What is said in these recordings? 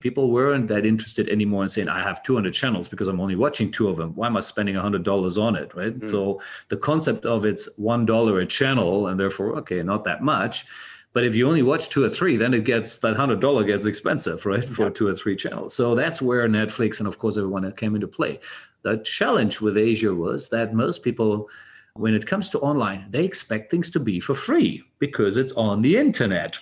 People weren't that interested anymore in saying, I have 200 channels because I'm only watching two of them. Why am I spending $100 on it? Right. Mm. So the concept of it's $1 a channel and therefore, okay, not that much. But if you only watch two or three, then it gets that hundred dollar gets expensive, right, for yeah. two or three channels. So that's where Netflix and of course everyone that came into play. The challenge with Asia was that most people, when it comes to online, they expect things to be for free because it's on the internet.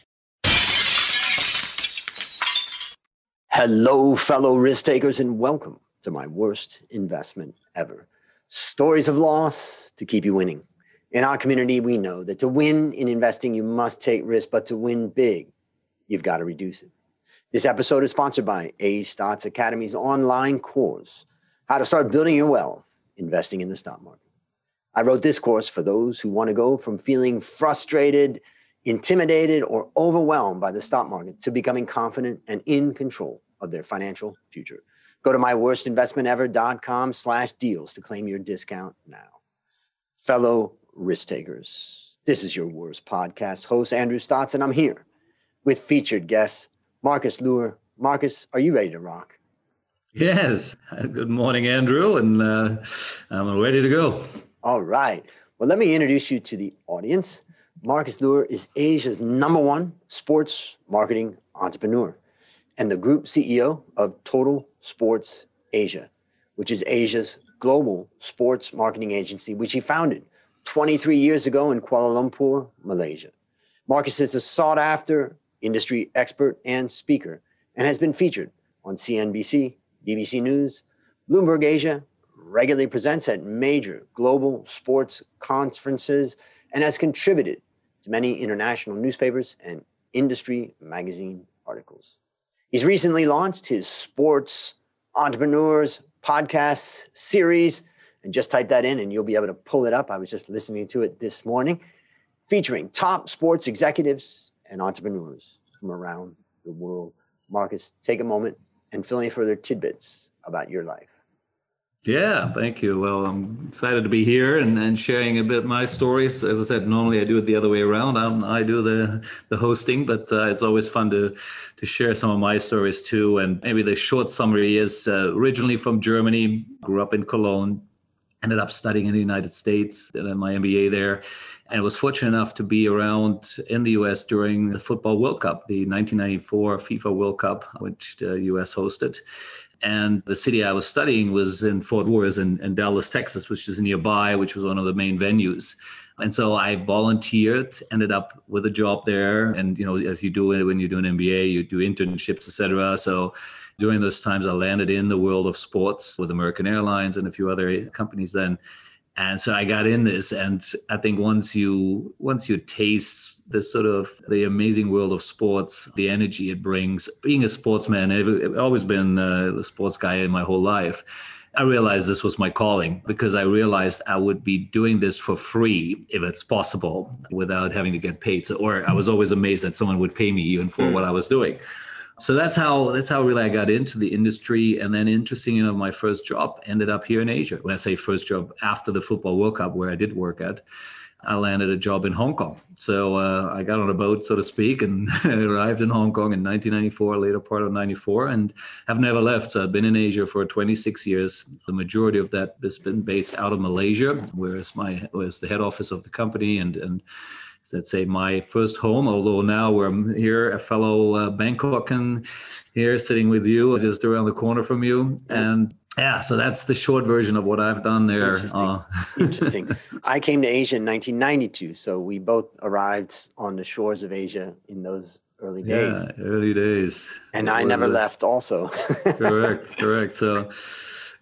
Hello, fellow risk takers, and welcome to my worst investment ever. Stories of loss to keep you winning. In our community, we know that to win in investing, you must take risk, but to win big, you've got to reduce it. This episode is sponsored by A Stotz Academy's online course, How to Start Building Your Wealth Investing in the Stock Market. I wrote this course for those who want to go from feeling frustrated, intimidated, or overwhelmed by the stock market to becoming confident and in control of their financial future. Go to myworstinvestmentever.com slash deals to claim your discount now. Fellow risk takers, this is your worst podcast host, Andrew Stotz, and I'm here with featured guest Marcus Luer. Marcus, are you ready to rock? Yes. Good morning, Andrew, and uh, I'm ready to go. All right. Well, let me introduce you to the audience. Marcus Luer is Asia's number one sports marketing entrepreneur and the group CEO of Total Sports Asia, which is Asia's global sports marketing agency, which he founded 23 years ago in Kuala Lumpur, Malaysia. Marcus is a sought after industry expert and speaker and has been featured on CNBC, BBC News, Bloomberg Asia, regularly presents at major global sports conferences, and has contributed to many international newspapers and industry magazine articles. He's recently launched his Sports Entrepreneurs podcast series. And just type that in and you'll be able to pull it up. I was just listening to it this morning, featuring top sports executives and entrepreneurs from around the world. Marcus, take a moment and fill any further tidbits about your life. Yeah, thank you. Well, I'm excited to be here and, and sharing a bit my stories. As I said, normally I do it the other way around. I'm, i do the the hosting, but uh, it's always fun to to share some of my stories too. And maybe the short summary is uh, originally from Germany, grew up in Cologne, ended up studying in the United States, did my MBA there, and was fortunate enough to be around in the US during the Football World Cup, the 1994 FIFA World Cup, which the US hosted. And the city I was studying was in Fort Worth in, in Dallas, Texas, which is nearby, which was one of the main venues. And so I volunteered, ended up with a job there. And, you know, as you do it when you do an MBA, you do internships, etc. So during those times, I landed in the world of sports with American Airlines and a few other companies then and so i got in this and i think once you once you taste the sort of the amazing world of sports the energy it brings being a sportsman i've always been a sports guy in my whole life i realized this was my calling because i realized i would be doing this for free if it's possible without having to get paid so, or i was always amazed that someone would pay me even for mm. what i was doing so that's how that's how really I got into the industry. And then interesting enough, my first job ended up here in Asia. When I say first job after the football World Cup, where I did work at, I landed a job in Hong Kong. So uh, I got on a boat, so to speak, and arrived in Hong Kong in 1994, later part of 94, and have never left. So I've been in Asia for 26 years. The majority of that has been based out of Malaysia, whereas my was the head office of the company and and let's say my first home although now we're here a fellow uh, bangkokan here sitting with you just around the corner from you. And yeah so that's the short version of what i've done there interesting, uh, interesting. i came to asia in 1992 so we both arrived on the shores of asia in those early days. yeah early days. And i never left also. Correct correct. So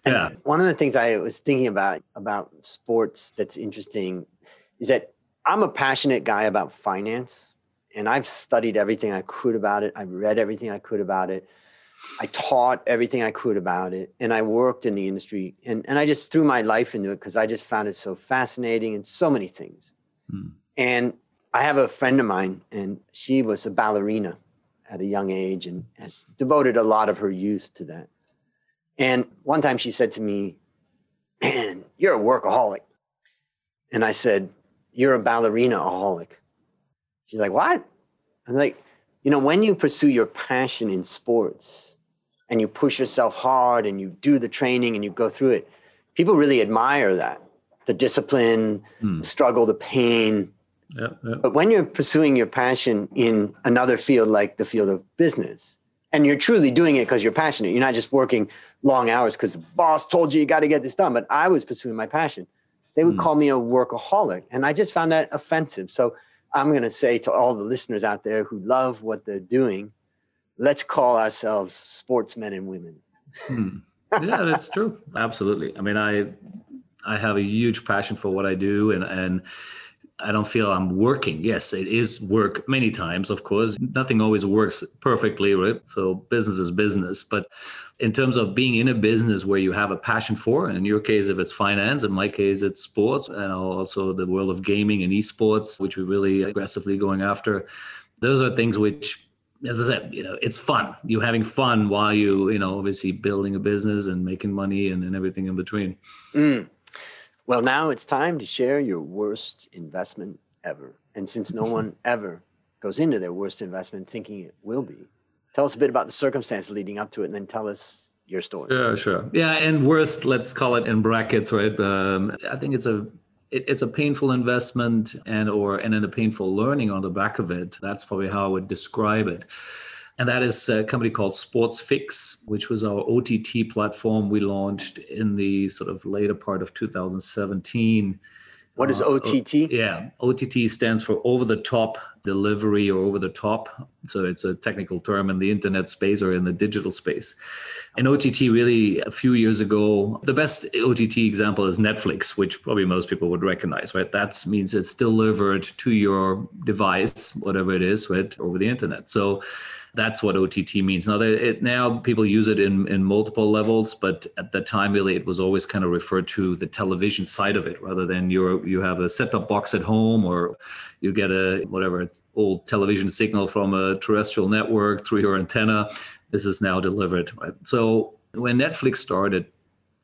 yeah. and one of the things i was thinking about about sports that's interesting is that I'm a passionate guy about finance, and I've studied everything I could about it. I've read everything I could about it. I taught everything I could about it, and I worked in the industry, and, and I just threw my life into it because I just found it so fascinating and so many things. Hmm. And I have a friend of mine, and she was a ballerina at a young age and has devoted a lot of her youth to that. And one time she said to me, Man, you're a workaholic. And I said, you're a ballerina aholic. She's like, what? I'm like, you know, when you pursue your passion in sports, and you push yourself hard and you do the training and you go through it, people really admire that the discipline, hmm. the struggle, the pain. Yeah, yeah. But when you're pursuing your passion in another field like the field of business, and you're truly doing it because you're passionate, you're not just working long hours because the boss told you you got to get this done. But I was pursuing my passion. They would hmm. call me a workaholic, and I just found that offensive. So I'm going to say to all the listeners out there who love what they're doing, let's call ourselves sportsmen and women. Hmm. Yeah, that's true. Absolutely. I mean, I I have a huge passion for what I do, and and I don't feel I'm working. Yes, it is work many times, of course. Nothing always works perfectly, right? So business is business. But in terms of being in a business where you have a passion for, and in your case, if it's finance, in my case, it's sports, and also the world of gaming and esports, which we're really aggressively going after. Those are things which as I said, you know, it's fun. You having fun while you, you know, obviously building a business and making money and, and everything in between. Mm. Well, now it's time to share your worst investment ever. And since no one ever goes into their worst investment thinking it will be, tell us a bit about the circumstance leading up to it and then tell us your story. Sure, sure. Yeah, and worst, let's call it in brackets, right? Um, I think it's a it, it's a painful investment and or and then a painful learning on the back of it. That's probably how I would describe it. And that is a company called SportsFix, which was our OTT platform we launched in the sort of later part of 2017. What is OTT? Uh, yeah, OTT stands for over the top delivery or over the top. So it's a technical term in the internet space or in the digital space. And OTT really a few years ago, the best OTT example is Netflix, which probably most people would recognize, right? That means it's delivered to your device, whatever it is, right, over the internet. So that's what OTT means. Now, it, now people use it in, in multiple levels, but at the time, really, it was always kind of referred to the television side of it, rather than you you have a set-top box at home or you get a whatever old television signal from a terrestrial network through your antenna. This is now delivered. Right? So when Netflix started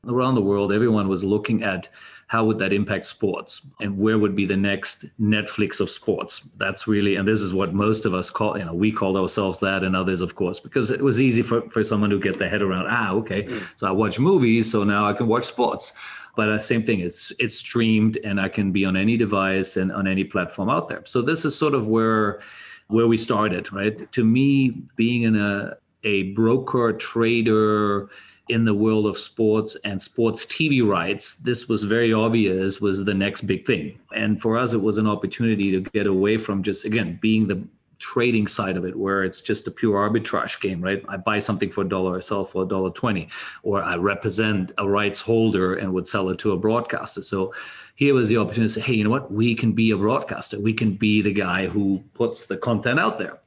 around the world, everyone was looking at how would that impact sports? And where would be the next netflix of sports? That's really and this is what most of us call you know we called ourselves that and others of course because it was easy for, for someone to get their head around ah okay mm. so i watch movies so now i can watch sports. But the uh, same thing it's it's streamed and i can be on any device and on any platform out there. So this is sort of where where we started right? To me being in a a broker trader in the world of sports and sports TV rights, this was very obvious was the next big thing. And for us, it was an opportunity to get away from just, again, being the trading side of it where it's just a pure arbitrage game right? I buy something for a dollar i sell for a dollar 20 or i represent a rights holder and would sell it to a broadcaster. So here was the opportunity to say hey you know what? We can be a broadcaster. We can be the guy who puts the content out there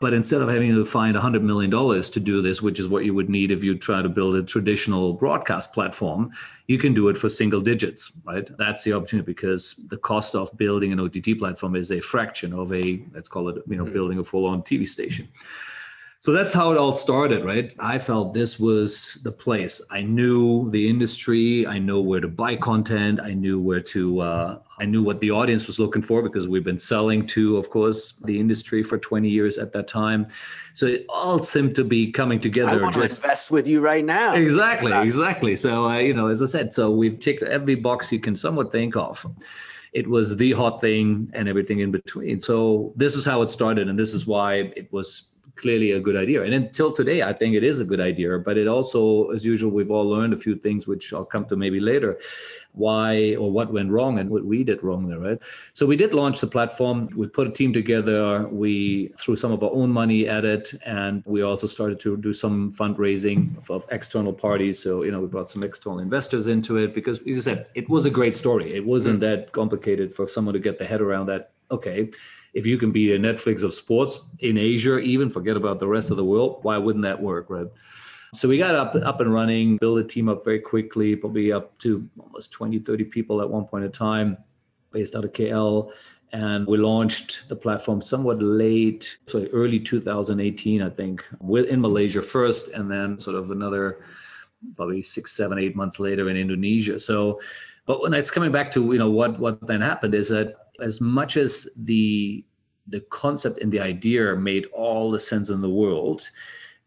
but instead of having to find $100 million to do this, which is what you would need if you try to build a traditional broadcast platform, you can do it for single digits, right? That's the opportunity because the cost of building an OTT platform is a fraction of a, let's call it, you know, mm-hmm. building a full on TV station. So that's how it all started, right? I felt this was the place. I knew the industry. I know where to buy content. I knew where to. Uh, I knew what the audience was looking for because we've been selling to, of course, the industry for 20 years at that time. So it all seemed to be coming together. I want just, to invest with you right now. Exactly, exactly. So uh, you know, as I said, so we've ticked every box you can somewhat think of it was the hot thing and everything in between. So this is how it started, and this is why it was clearly a good idea. And until today, I think it is a good idea. But it also, as usual, we've all learned a few things, which I'll come to maybe later, why or what went wrong and what we did wrong there, right? So we did launch the platform. We put a team together. We threw some of our own money at it, and we also started to do some fundraising of, of external parties. So you know, we brought some external investors into it because, as I said, it was a great story. It wasn't mm-hmm. that complicated for someone to get their head around that. Okay, if you can be a Netflix of sports in Asia, even forget about the rest of the world, why wouldn't that work, right? So we got up up and running, build a team up very quickly, probably up to almost 20, 30 people at one point in time, based out of KL. And we launched the platform somewhat late, so early 2018, I think, in Malaysia first, and then sort of another probably six, seven, eight months later in Indonesia. So, but when it's coming back to you know what what then happened is that as much as the the concept and the idea made all the sense in the world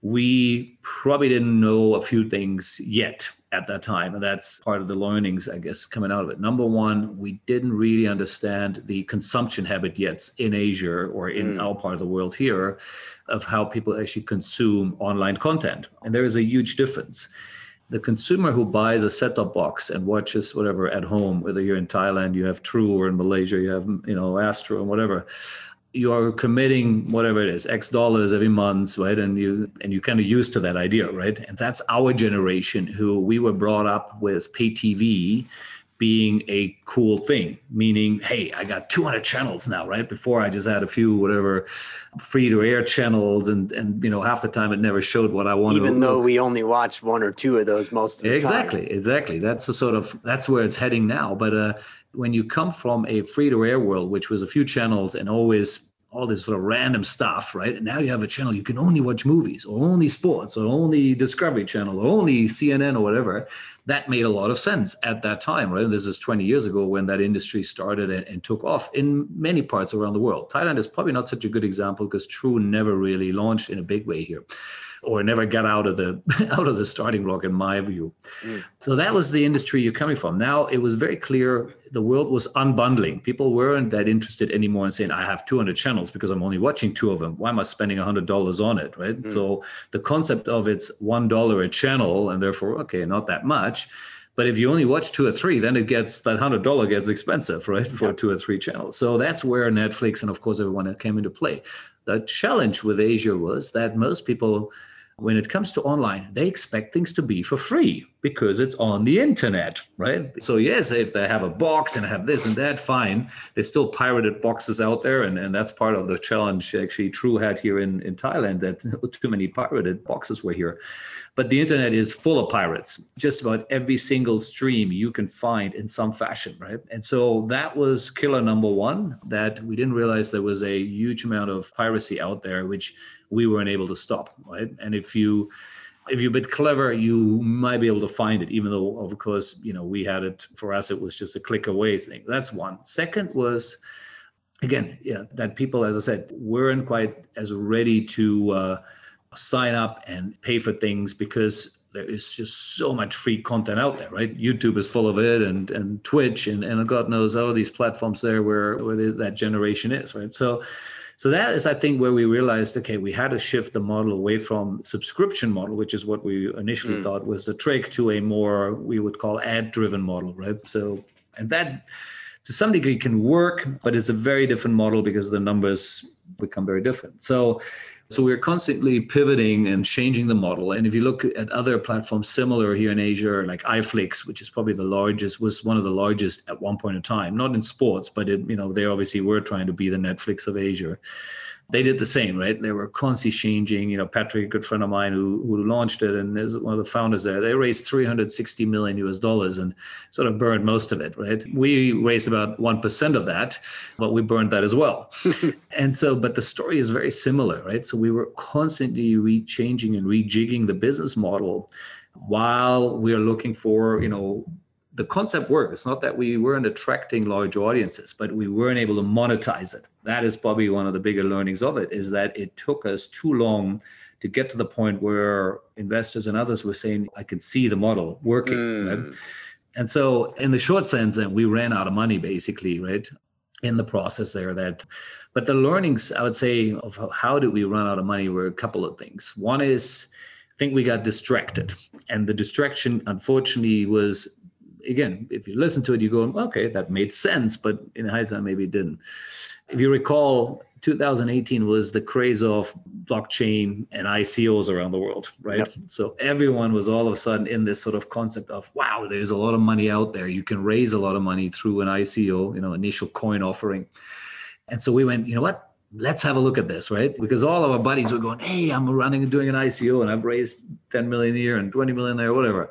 we probably didn't know a few things yet at that time. And that's part of the learnings, I guess, coming out of it. Number one, we didn't really understand the consumption habit yet in Asia or in mm. our part of the world here of how people actually consume online content. And there is a huge difference. The consumer who buys a set-top box and watches whatever at home, whether you're in Thailand, you have True, or in Malaysia, you have you know Astro and whatever you are committing whatever it is x dollars every month right? And you and you kind of used to that idea right? And that's our generation who we were brought up with pay tv being a cool thing meaning hey i got 200 channels now right before i just had a few whatever free to air channels and and you know half the time it never showed what i wanted even though we only watched one or two of those most of the exactly time. exactly that's the sort of that's where it's heading now but uh when you come from a free to air world, which was a few channels and always all this sort of random stuff, right? And now you have a channel you can only watch movies or only sports or only Discovery Channel or only CNN or whatever. That made a lot of sense at that time, right? This is 20 years ago when that industry started and, and took off in many parts around the world. Thailand is probably not such a good example because True never really launched in a big way here or never got out of the out of the starting block in my view mm. so that was the industry you're coming from now it was very clear the world was unbundling people weren't that interested anymore in saying i have 200 channels because i'm only watching two of them why am i spending $100 on it right mm. so the concept of it's $1 a channel and therefore okay not that much but if you only watch two or three, then it gets that hundred dollar gets expensive, right, for yeah. two or three channels. So that's where Netflix and of course everyone came into play. The challenge with Asia was that most people when it comes to online, they expect things to be for free because it's on the internet, right? So, yes, if they have a box and have this and that, fine. There's still pirated boxes out there. And, and that's part of the challenge actually True had here in, in Thailand that too many pirated boxes were here. But the internet is full of pirates. Just about every single stream you can find in some fashion, right? And so that was killer number one that we didn't realize there was a huge amount of piracy out there, which we weren't able to stop, right? And if you if you're a bit clever, you might be able to find it, even though of course, you know, we had it for us, it was just a click away thing. That's one. Second was again, yeah, that people, as I said, weren't quite as ready to uh, sign up and pay for things because there is just so much free content out there, right? YouTube is full of it, and and Twitch, and and God knows all these platforms there where where that generation is, right? So so that is, I think, where we realized, okay, we had to shift the model away from subscription model, which is what we initially mm. thought was the trick, to a more we would call ad-driven model, right? So, and that to some degree can work, but it's a very different model because the numbers become very different. So so we're constantly pivoting and changing the model. And if you look at other platforms similar here in Asia, like iFlix, which is probably the largest, was one of the largest at one point in time, not in sports, but it, you know, they obviously were trying to be the Netflix of Asia they did the same, right? They were constantly changing. You know, Patrick, a good friend of mine who, who launched it and is one of the founders there, they raised 360 million US dollars and sort of burned most of it, right? We raised about 1% of that, but we burned that as well. and so, but the story is very similar, right? So we were constantly re-changing and rejigging the business model while we are looking for, you know, the concept worked. It's not that we weren't attracting large audiences, but we weren't able to monetize it. That is probably one of the bigger learnings of it is that it took us too long to get to the point where investors and others were saying, I can see the model working. Mm. Right? And so in the short sense, then we ran out of money basically, right? In the process there that but the learnings I would say of how did we run out of money were a couple of things. One is I think we got distracted. And the distraction unfortunately was again, if you listen to it, you go, okay, that made sense, but in hindsight, maybe it didn't. If you recall, 2018 was the craze of blockchain and ICOs around the world, right? Yep. So everyone was all of a sudden in this sort of concept of, wow, there's a lot of money out there. You can raise a lot of money through an ICO, you know, initial coin offering. And so we went, you know what? Let's have a look at this, right? Because all of our buddies were going, hey, I'm running and doing an ICO and I've raised 10 million a year and 20 million there, whatever.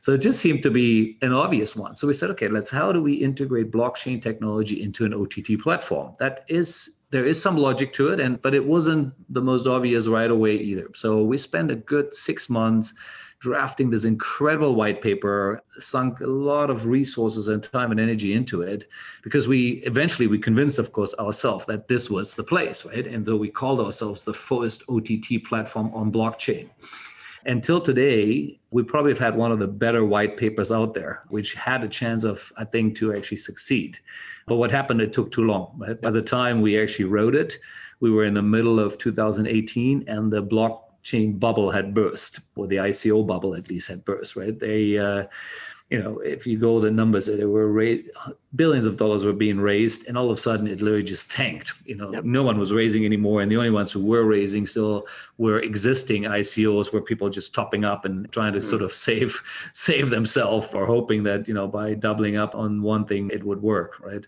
So it just seemed to be an obvious one. So we said, okay, let's how do we integrate blockchain technology into an OTT platform? That is there is some logic to it, and but it wasn't the most obvious right away either. So we spent a good six months drafting this incredible white paper sunk a lot of resources and time and energy into it because we eventually we convinced of course ourselves that this was the place right? And though we called ourselves the first ott platform on blockchain. Until today we probably have had one of the better white papers out there which had a chance of i think to actually succeed. But what happened it took too long right? by the time we actually wrote it we were in the middle of 2018 and the block blockchain bubble had burst, or the ICO bubble at least had burst, right? They, uh, you know, if you go the numbers, there were ra- billions of dollars were being raised, and all of a sudden it literally just tanked. You know, yep. no one was raising anymore, and the only ones who were raising still were existing ICOs, where people just topping up and trying to mm. sort of save save themselves, or hoping that you know by doubling up on one thing it would work, right?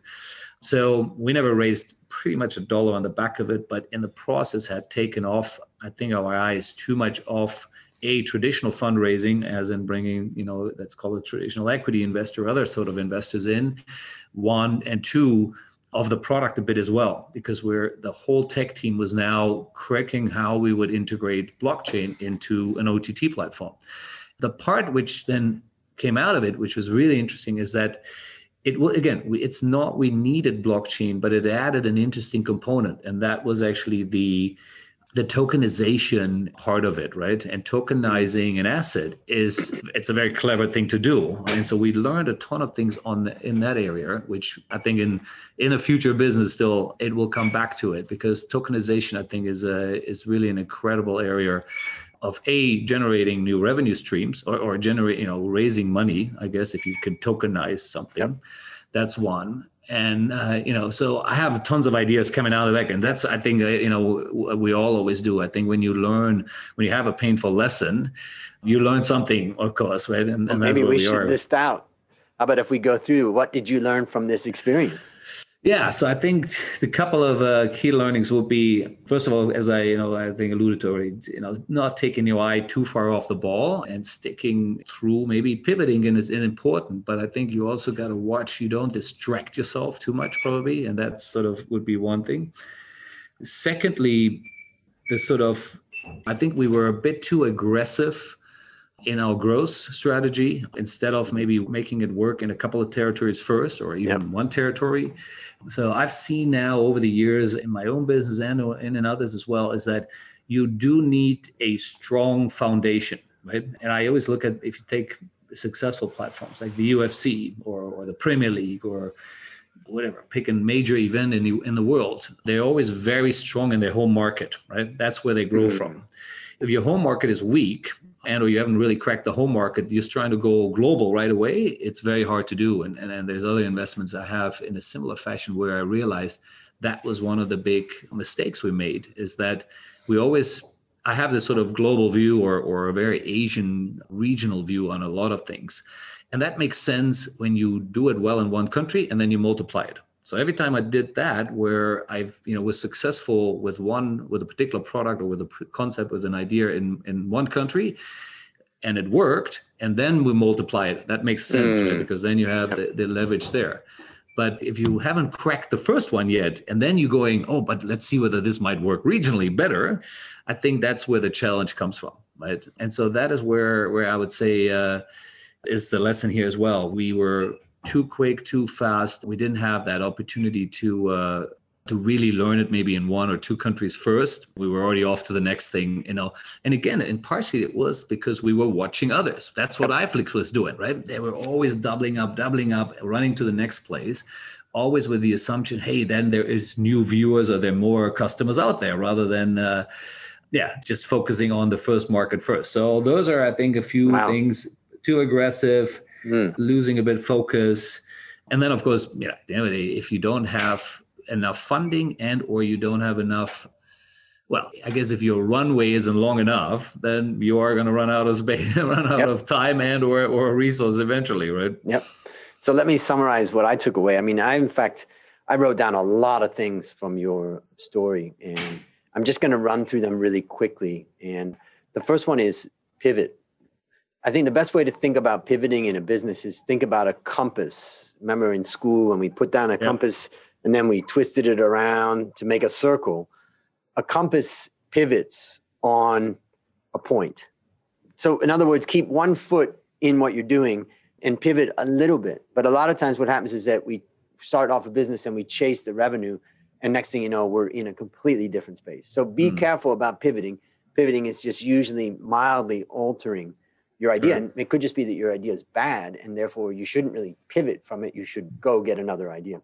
So we never raised pretty much a dollar on the back of it, but in the process had taken off. I think our eye is too much off a traditional fundraising, as in bringing, you know, let's call it traditional equity investor, other sort of investors in, one, and two, of the product a bit as well, because we're the whole tech team was now cracking how we would integrate blockchain into an OTT platform. The part which then came out of it, which was really interesting, is that it will again it's not we needed blockchain but it added an interesting component and that was actually the the tokenization part of it right? And tokenizing an asset is it's a very clever thing to do. And so we learned a ton of things on the, in that area which i think in in a future business still it will come back to it because tokenization i think is a is really an incredible area of a generating new revenue streams or, or generate you know raising money i guess if you could tokenize something. Yep. that's one and uh, you know so i have tons of ideas coming out of that. And that's i think uh, you know we all always do. I think when you learn when you have a painful lesson you learn something of course right? And, well, and maybe we, we should list out. How about if we go through what did you learn from this experience yeah, so I think the couple of uh, key learnings will be first of all, as I you know I think alluded to already, you know, not taking your eye too far off the ball and sticking through. Maybe pivoting and is important, but I think you also got to watch you don't distract yourself too much, probably, and that sort of would be one thing. Secondly, the sort of I think we were a bit too aggressive in our growth strategy instead of maybe making it work in a couple of territories first or even yep. one territory. So I've seen now over the years in my own business and in others as well is that you do need a strong foundation, right? And I always look at if you take successful platforms like the UFC or, or the Premier League or whatever, pick a major event in the, in the world, they're always very strong in their home market, right? That's where they grow mm-hmm. from. If your home market is weak, and or you haven't really cracked the home market just trying to go global right away it's very hard to do. And, and, and there's other investments i have in a similar fashion where i realized that was one of the big mistakes we made is that we always i have this sort of global view or, or a very asian regional view on a lot of things. And that makes sense when you do it well in one country and then you multiply it so every time I did that, where I've you know was successful with one with a particular product or with a concept with an idea in in one country, and it worked, and then we multiply it. That makes sense, mm. right? Because then you have the, the leverage there. But if you haven't cracked the first one yet, and then you're going, oh, but let's see whether this might work regionally better, I think that's where the challenge comes from, right? And so that is where where I would say uh, is the lesson here as well. We were too quick, too fast. We didn't have that opportunity to uh, to really learn it maybe in one or two countries first. We were already off to the next thing, you know. And again, and partially it was because we were watching others. That's what iFlix was doing, right? They were always doubling up, doubling up, running to the next place, always with the assumption, hey, then there is new viewers or there are more customers out there, rather than. Uh, yeah, just focusing on the first market first. So those are, I think, a few wow. things. Too aggressive, mm. losing a bit focus. And then, of course, you know, at the end of the day, if you don't have enough funding and or you don't have enough well i guess if your runway isn't long enough then you are going to run out of space run out yep. of time and or or resource eventually right yep so let me summarize what i took away i mean i in fact i wrote down a lot of things from your story and i'm just going to run through them really quickly and the first one is pivot. I think the best way to think about pivoting in a business is think about a compass. Remember in school when we put down a compass and then we twisted it around to make a circle? A compass pivots on a point. So, in other words, keep one foot in what you're doing and pivot a little bit. But a lot of times, what happens is that we start off a business and we chase the revenue, and next thing you know, we're in a completely different space. So, be mm. careful about pivoting. Pivoting is just usually mildly altering your idea. And it could just be that your idea is bad, and therefore you shouldn't really pivot from it. You should go get another idea.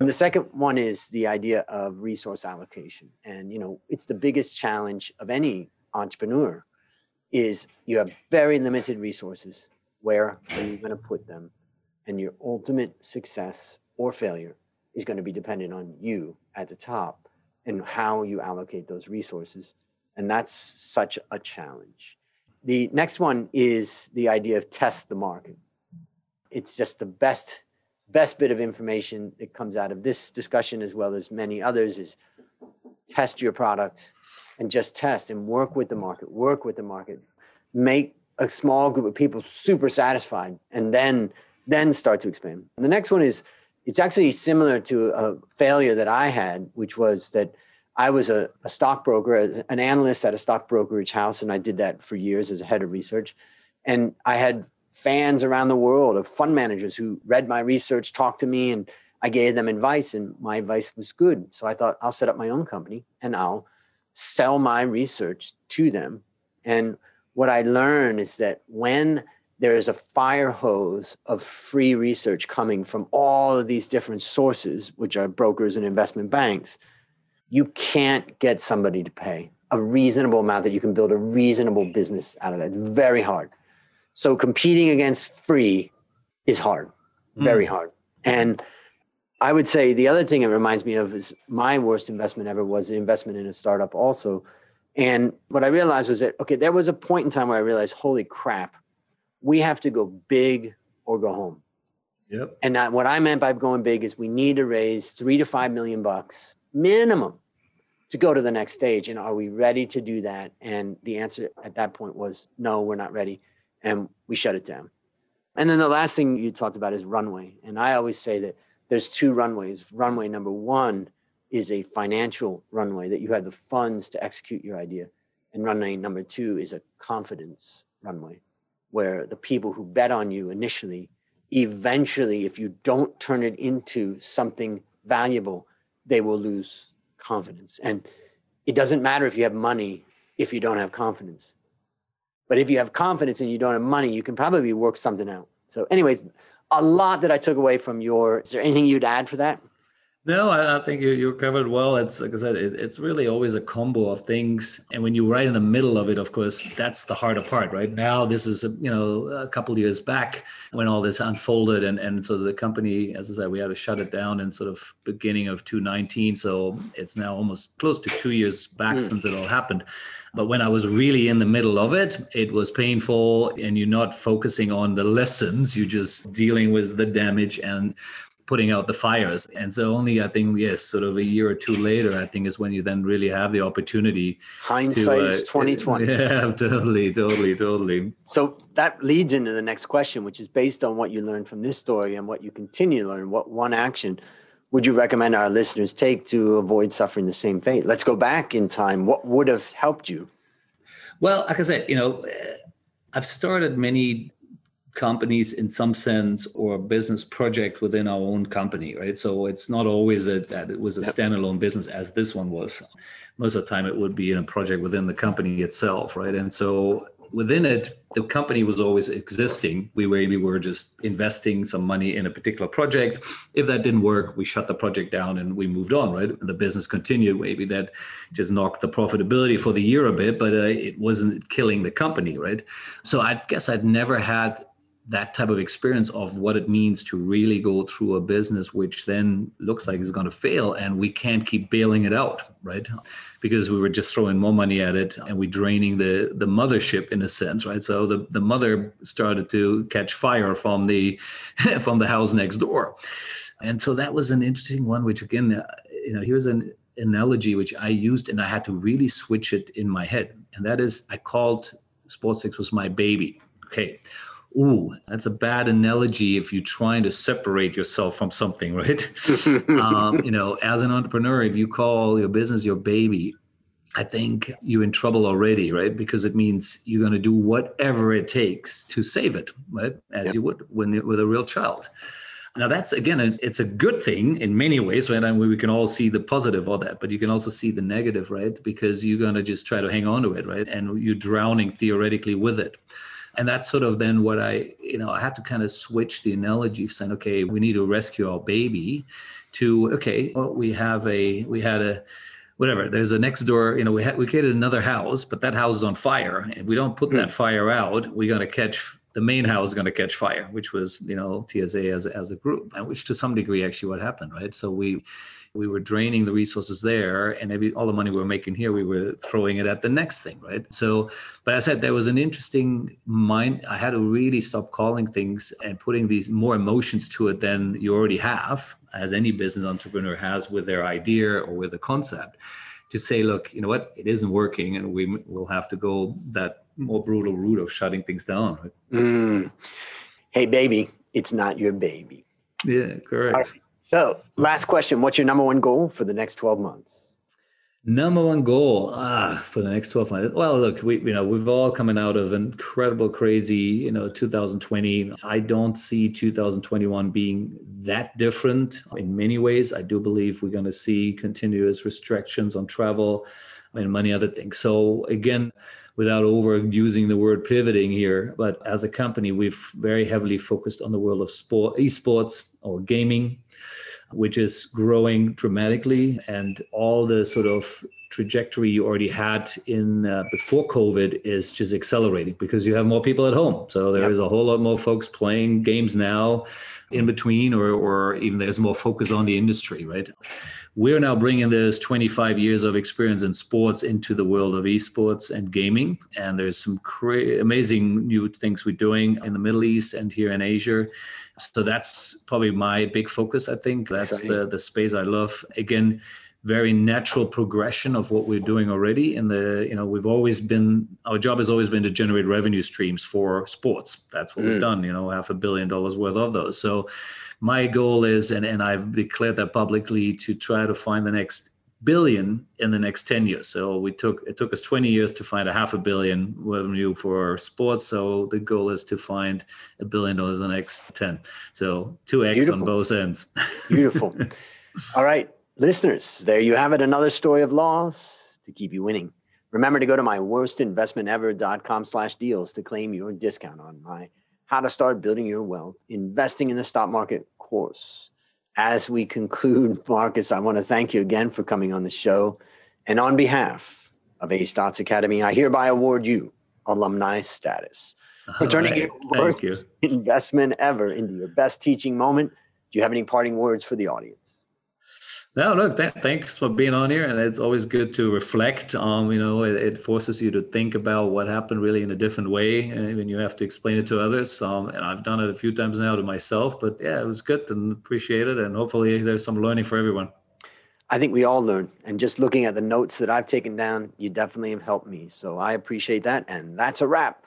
And the second one is the idea of resource allocation. And you know, it's the biggest challenge of any entrepreneur is you have very limited resources. Where are you going to put them? And your ultimate success or failure is going to be dependent on you at the top and how you allocate those resources. And that's such a challenge. The next one is the idea of test the market. It's just the best best bit of information that comes out of this discussion as well as many others is test your product and just test and work with the market, work with the market, make a small group of people super satisfied, and then then start to expand. And the next one is it's actually similar to a failure that I had, which was that I was a, a stockbroker, an analyst at a stock brokerage house, and I did that for years as a head of research. And I had fans around the world of fund managers who read my research, talked to me, and I gave them advice, and my advice was good. So I thought I'll set up my own company and I'll sell my research to them. And what I learned is that when there is a fire hose of free research coming from all of these different sources, which are brokers and investment banks, you can't get somebody to pay a reasonable amount that you can build a reasonable business out of that. It's very hard. So competing against free is hard, very mm. hard. And I would say the other thing it reminds me of is my worst investment ever was the investment in a startup also. And what I realized was that, okay, there was a point in time where I realized, holy crap, we have to go big or go home. Yep. And what I meant by going big is we need to raise three to five million bucks minimum to go to the next stage. And are we ready to do that? And the answer at that point was no, we're not ready. And we shut it down. And then the last thing you talked about is runway. And I always say that there's two runways. Runway number one is a financial runway that you have the funds to execute your idea. And runway number two is a confidence runway where the people who bet on you initially, eventually, if you don't turn it into something valuable, they will lose confidence. And it doesn't matter if you have money if you don't have confidence. But if you have confidence and you don't have money, you can probably work something out. So, anyways, a lot that I took away from your. Is there anything you'd add for that? No, I, I think you, you covered well. It's like I said, it, it's really always a combo of things, and when you're right in the middle of it, of course, that's the harder part. Right now, this is a, you know a couple years back when all this unfolded, and and so the company, as I said, we had to shut it down in sort of beginning of 2019. So it's now almost close to two years back mm. since it all happened. But when I was really in the middle of it, it was painful, and you're not focusing on the lessons. You're just dealing with the damage and putting out the fires. And so only I think yes, sort of a year or two later, I think is when you then really have the opportunity. Hindsight uh, twenty twenty. Yeah, totally, totally, totally. So that leads into the next question, which is based on what you learned from this story and what you continue to learn. What one action would you recommend our listeners take to avoid suffering the same fate? Let's go back in time. What would have helped you? Well, like I said, you know, I've started many companies in some sense or business project within our own company right? So it's not always a, that it was a standalone business as this one was. Most of the time it would be in a project within the company itself right? And so within it the company was always existing. We were we were just investing some money in a particular project. If that didn't work we shut the project down and we moved on right? The business continued. Maybe that just knocked the profitability for the year a bit but uh, it wasn't killing the company right? So i guess i'd never had that type of experience of what it means to really go through a business which then looks like it's going to fail and we can't keep bailing it out right because we were just throwing more money at it and we draining the the mothership in a sense right so the the mother started to catch fire from the from the house next door and so that was an interesting one which again uh, you know here's an analogy which i used and i had to really switch it in my head and that is i called SportsFix was my baby. Okay. Ooh, that's a bad analogy if you're trying to separate yourself from something, right? um, you know, as an entrepreneur, if you call your business your baby, I think you're in trouble already, right? Because it means you're going to do whatever it takes to save it, right? As yep. you would when with a real child. Now that's again, it's a good thing in many ways, right? And we can all see the positive of that, but you can also see the negative, right? Because you're going to just try to hang on to it, right? And you're drowning theoretically with it. And that's sort of then what I, you know, I had to kind of switch the analogy saying, okay, we need to rescue our baby to, okay, well, we have a, we had a, whatever. There's a next door. You know, we had we created another house, but that house is on fire. If we don't put that hmm. fire out, we're gonna catch the main house is going to catch fire, which was you know TSA as as a group, and which to some degree actually what happened, right? So we we were draining the resources there and every all the money we were making here we were throwing it at the next thing right? So but i said there was an interesting mind i had to really stop calling things and putting these more emotions to it than you already have as any business entrepreneur has with their idea or with a concept to say look you know what? It isn't working and we will have to go that more brutal route of shutting things down. Right? mm. hey baby it's not your baby. Yeah correct so, last question What's your number one goal for the next 12 months? Number one goal ah, for the next 12 months. Well, look, we you know we've all coming out of an incredible, crazy, you know, 2020. I don't see 2021 being that different in many ways. I do believe we're going to see continuous restrictions on travel and many other things. So again, without overusing the word pivoting here, but as a company, we've very heavily focused on the world of sport, esports or gaming which is growing dramatically, and all the sort of trajectory you already had in uh, before COVID is just accelerating because you have more people at home. So there yep. is a whole lot more folks playing games now in between, or, or even there's more focus on the industry, right? We're now bringing this 25 years of experience in sports into the world of esports and gaming. And there's some cra- amazing new things we're doing in the Middle East and here in Asia. So that's probably my big focus. I think that's the, the space I love. Again, very natural progression of what we're doing already in the you know we've always been our job has always been to generate revenue streams for sports. That's what mm. we've done you know half a billion dollars worth of those. So my goal is and, and i've declared that publicly to try to find the next billion in the next 10 years. So we took it took us 20 years to find a half a billion revenue for sports. So the goal is to find a billion dollars in the next 10 so 2x Beautiful. on both ends. Beautiful. All right Listeners, there you have it. Another story of loss to keep you winning. Remember to go to my worstinvestmentever.com slash deals to claim your discount on my how to start building your wealth, investing in the stock market course. As we conclude, Marcus, I want to thank you again for coming on the show. And on behalf of A Stotz Academy, I hereby award you alumni status for turning right. your worst investment ever into your best teaching moment. Do you have any parting words for the audience? No, look, th- thanks for being on here, and it's always good to reflect. Um, you know, it, it, forces you to think about what happened really in a different way, and when you have to explain it to others. Um, and I've done it a few times now to myself, but yeah, it was good and appreciate it, and hopefully there's some learning for everyone. I think we all learn, and just looking at the notes that I've taken down, you definitely have helped me. So I appreciate that, and that's a wrap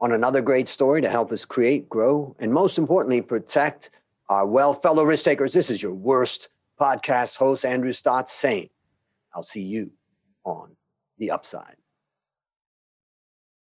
on another great story to help us create, grow, and most importantly, protect our well fellow risk takers. This is your worst podcast host Andrew Stotz saying, I'll see you on the upside.